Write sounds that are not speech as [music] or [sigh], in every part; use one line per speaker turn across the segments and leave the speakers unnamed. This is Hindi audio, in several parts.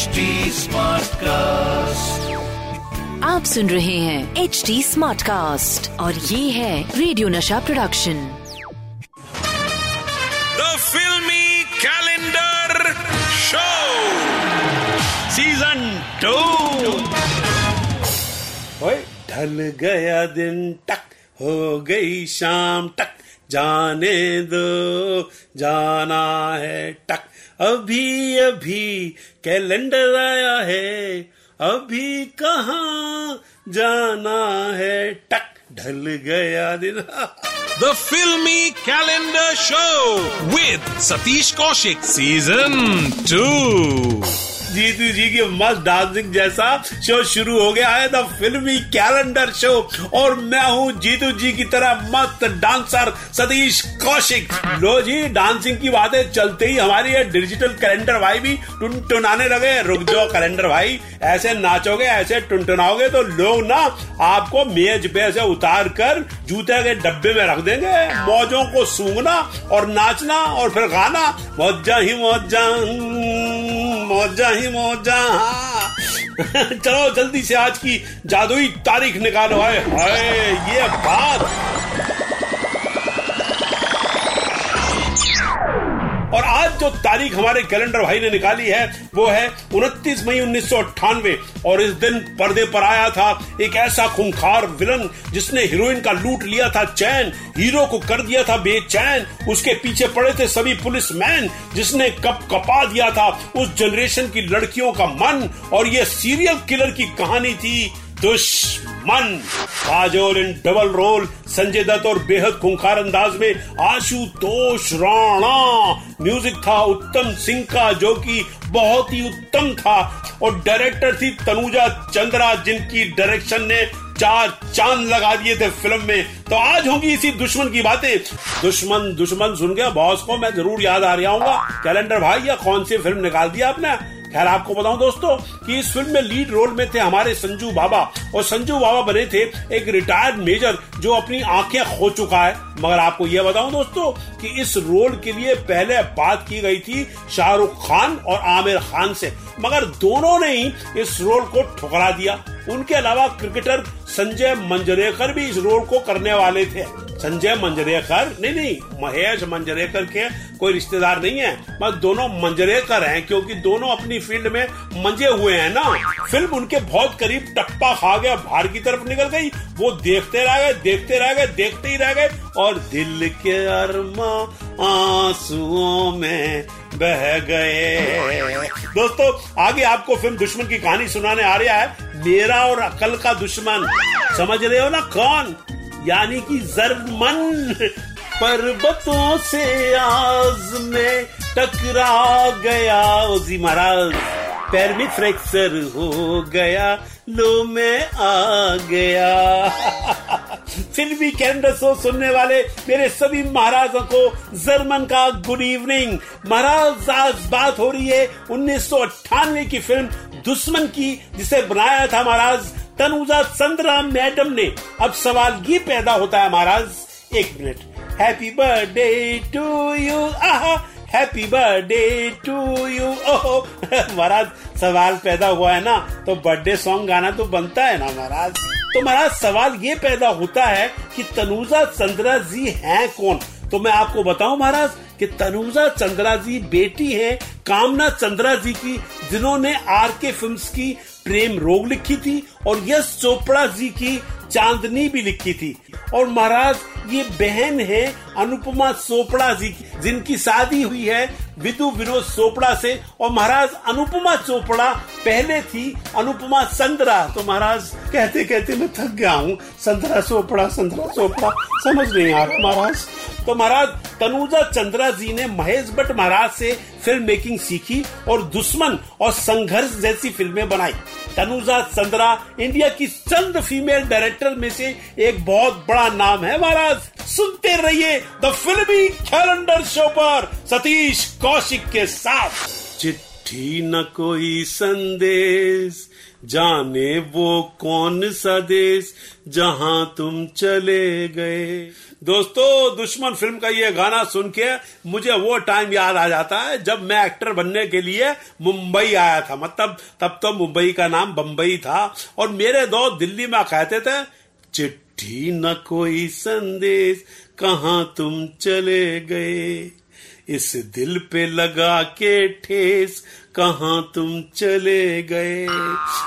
HD कास्ट
आप सुन रहे हैं एच डी स्मार्ट कास्ट और ये है radio Nasha production
The Filmy Calendar Show. Season 2.
ओए ढल गया दिन टक हो गई शाम टक जाने दो, जाना है, टक। अभी अभी कैलेंडर आया है, अभी कहा जाना है, टक। ढल गया दिन।
The filmi calendar show with Satish Kaushik season two
Jeetu ji की मस्त डांसिंग जैसा शो शुरू हो गया है द फिल्मी कैलेंडर शो और मैं हूँ जीतू जी की तरह मस्त डांसर सतीश कौशिक। लो जी डांसिंग की बातें चलते ही हमारी ये डिजिटल कैलेंडर भाई भी टुनटुनाने लगे। रुक जाओ कैलेंडर भाई, ऐसे नाचोगे, ऐसे टुनटुनाओगे तो लोग ना आपको मेज पे से उतार कर जूते के डब्बे में रख देंगे। मौजों को सूंघना और नाचना और फिर गाना। मौजा ही मौजा मौजा ही मौजा हाँ। चलो जल्दी से आज की जादुई तारीख निकालो है ये बात जो तारीख हमारे कैलेंडर भाई ने निकाली है, वो है 29 मई उन्नीस सौ अट्ठानवे। और इस दिन पर्दे पर आया था एक ऐसा खूंखार विलन जिसने हीरोइन का लूट लिया था, चैन, हीरो को कर दिया था बेचैन। उसके पीछे पड़े थे सभी पुलिस मैन जिसने कप कपा दिया था। उस जनरेशन की लड़कियों का मन और ये सीरियल किलर की कहानी थी। Dushman. Kajol in double role, Sanjay Dutt और बेहद खूंखार अंदाज में आशुतोष राणा। म्यूज़िक था उत्तम सिंह का, जो कि बहुत ही उत्तम था। और डायरेक्टर थी तनुजा चंद्रा, जिनकी डायरेक्शन ने चार चाँद लगा दिए थे फ़िल्म में। तो आज होगी इसी दुश्मन की बातें। दुश्मन दुश्मन सुन के बॉस को मैं ज़रूर याद आ रहा हूँ कैलेंडर भाई, या कौन सी फ़िल्म निकाल दिया आपने? खैर, आपको बताऊँ दोस्तों कि इस फ़िल्म में लीड रोल में थे हमारे संजू बाबा। और संजू बाबा बने थे एक रिटायर्ड मेजर जो अपनी आँखें खो चुका है। मगर आपको यह बताऊँ दोस्तों कि इस रोल के लिए पहले बात की गई थी शाहरुख खान और आमिर खान से। मगर दोनों ने ही इस रोल को ठुकरा दिया। उनके अलावा क्रिकेटर संजय मंजरेकर भी इस रोल को करने वाले थे। संजय मंजरेकर, नहीं नहीं, महेश मंजरेकर के कोई रिश्तेदार नहीं है बस दोनों मंजरेकर हैं, क्योंकि दोनों अपनी फ़ील्ड में मंजे हुए हैं ना। फ़िल्म उनके बहुत करीब टप्पा खा गया, बाहर की तरफ़ निकल गई, वो देखते रह गए, देखते रह गए, देखते ही रह गए, और दिल के अरमा आंसुओं में बह गए। दोस्तों, आगे आपको फ़िल्म दुश्मन की कहानी सुनाने आ रहा है। मेरा और अकल का दुश्मन। समझ रहे हो ना कौन? यानी कि जर्मन पर्वतों से आज में टकरा गया। ओजी महाराज, पैर में फ्रैक्चर हो गया, लो मैं आ गया। [laughs] फिल्मी कैलेंडर शो सुनने वाले मेरे सभी महाराजों को जर्मन का गुड इवनिंग महाराज, आज बात हो रही है उन्नीस सौ अट्ठानवे की फ़िल्म दुश्मन की, जिसे बनाया था महाराज तनुजा चंद्रा मैडम ने। अब सवाल ये पैदा होता है महाराज, एक minute. Happy birthday to you आहा हैप्पी बर्थडे टू यू ओहो महाराज, सवाल पैदा हुआ है ना तो बर्थडे सॉन्ग गाना तो बनता है ना महाराज। तो महाराज, सवाल ये पैदा होता है कि तनुजा चंद्रा जी हैं कौन? तो मैं आपको बताऊँ महाराज, कि तनुजा चंद्रा जी बेटी है, कामना चंद्रा जी की, जिन्होंने आर के फ़िल्म की प्रेम रोग लिखी थी, और यश चोपड़ा जी की चांदनी भी लिखी थी। और महाराज, ये बहन है अनुपमा चोपड़ा जी की, जिनकी शादी हुई है विदु विनोद चोपड़ा से। और महाराज, अनुपमा चोपड़ा पहले थी अनुपमा चंद्रा तो महाराज कहते कहते मैं थक गया हूँ। संतरा चोपड़ा संतरा चोपड़ा, समझ नहीं आ रहा महाराज। तो महाराज तनुजा चंद्रा जी ने महेश भट्ट महाराज से फ़िल्म मेकिंग सीखी और दुश्मन और संघर्ष जैसी फ़िल्में बनाई। तनुजा चंद्रा इंडिया की चंद फीमेल डायरेक्टर में से एक बहुत बड़ा नाम है महाराज। सुनते रहिए द फिल्मी कैलेंडर शो पर सतीश कौशिक के साथ। चिट्ठी न कोई संदेश जाने वो कौन सा देश जहाँ तुम चले गए। दोस्तों, दुश्मन फ़िल्म का ये गाना सुन के मुझे वो टाइम याद आ जाता है जब मैं एक्टर बनने के लिए मुंबई आया था। मतलब तब तो मुंबई का नाम बंबई था और मेरे दो दिल्ली में कहते थे, चिट्ठी न कोई संदेश, कहा तुम चले गए? इस दिल पे लगा के ठेस, कहा तुम चले गए?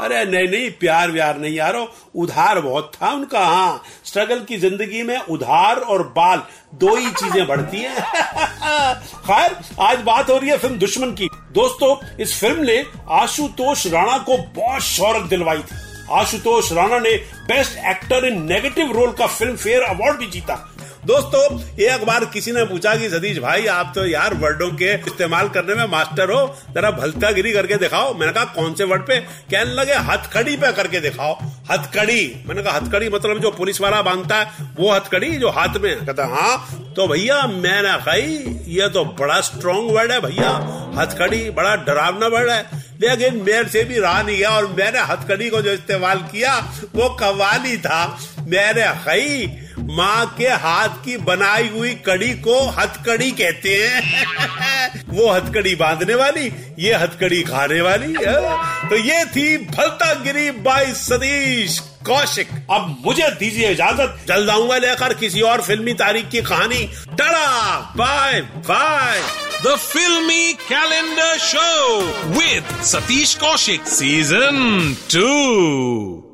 अरे नहीं नहीं, प्यार व्यार नहीं यारो, उधार बहुत था उनका हाँ। स्ट्रगल की ज़िंदगी में उधार और बाल दो ही चीज़ें बढ़ती हैं। [laughs] खैर, आज बात हो रही है फ़िल्म दुश्मन की। दोस्तों, इस फ़िल्म ने आशुतोष राणा को बहुत शौरत दिलवाई थी। आशुतोष राणा ने best actor in negative role का फ़िल्म फेयर अवार्ड भी जीता। दोस्तों एक बार किसी ने पूछा कि सतीश भाई, आप तो यार वर्डों के इस्तेमाल करने में मास्टर हो। जरा भलता गिरी करके दिखाओ। मैंने कहा, कौन से वर्ड पे? कहने लगे, हथकड़ी पे करके दिखाओ। हथकड़ी। मैंने कहा, हथकड़ी मतलब जो पुलिस वाला बांधता है, वो हथकड़ी जो हाथ में कहता हाँ। तो भैया, मैंने कही ये तो बड़ा स्ट्रॉन्ग वर्ड है भैया। हथकड़ी बड़ा डरावना वर्ड है। लेकिन मेरे से भी रहा नहीं गया और मैंने हथकड़ी को जो इस्तेमाल किया, वो कवाली था। मैंने कही माँ के हाथ की बनाई हुई कड़ी को हथकड़ी कहते हैं। [laughs] वो हथकड़ी बांधने वाली, ये हथकड़ी खाने वाली तो ये थी भलता गिरी बाई सतीश कौशिक। अब मुझे दीजिए इजाज़त। जल्द आऊँगा लेकर किसी और फिल्मी तारीख की कहानी। डरा, bye bye.
The filmi calendar show with Satish Kaushik season 2.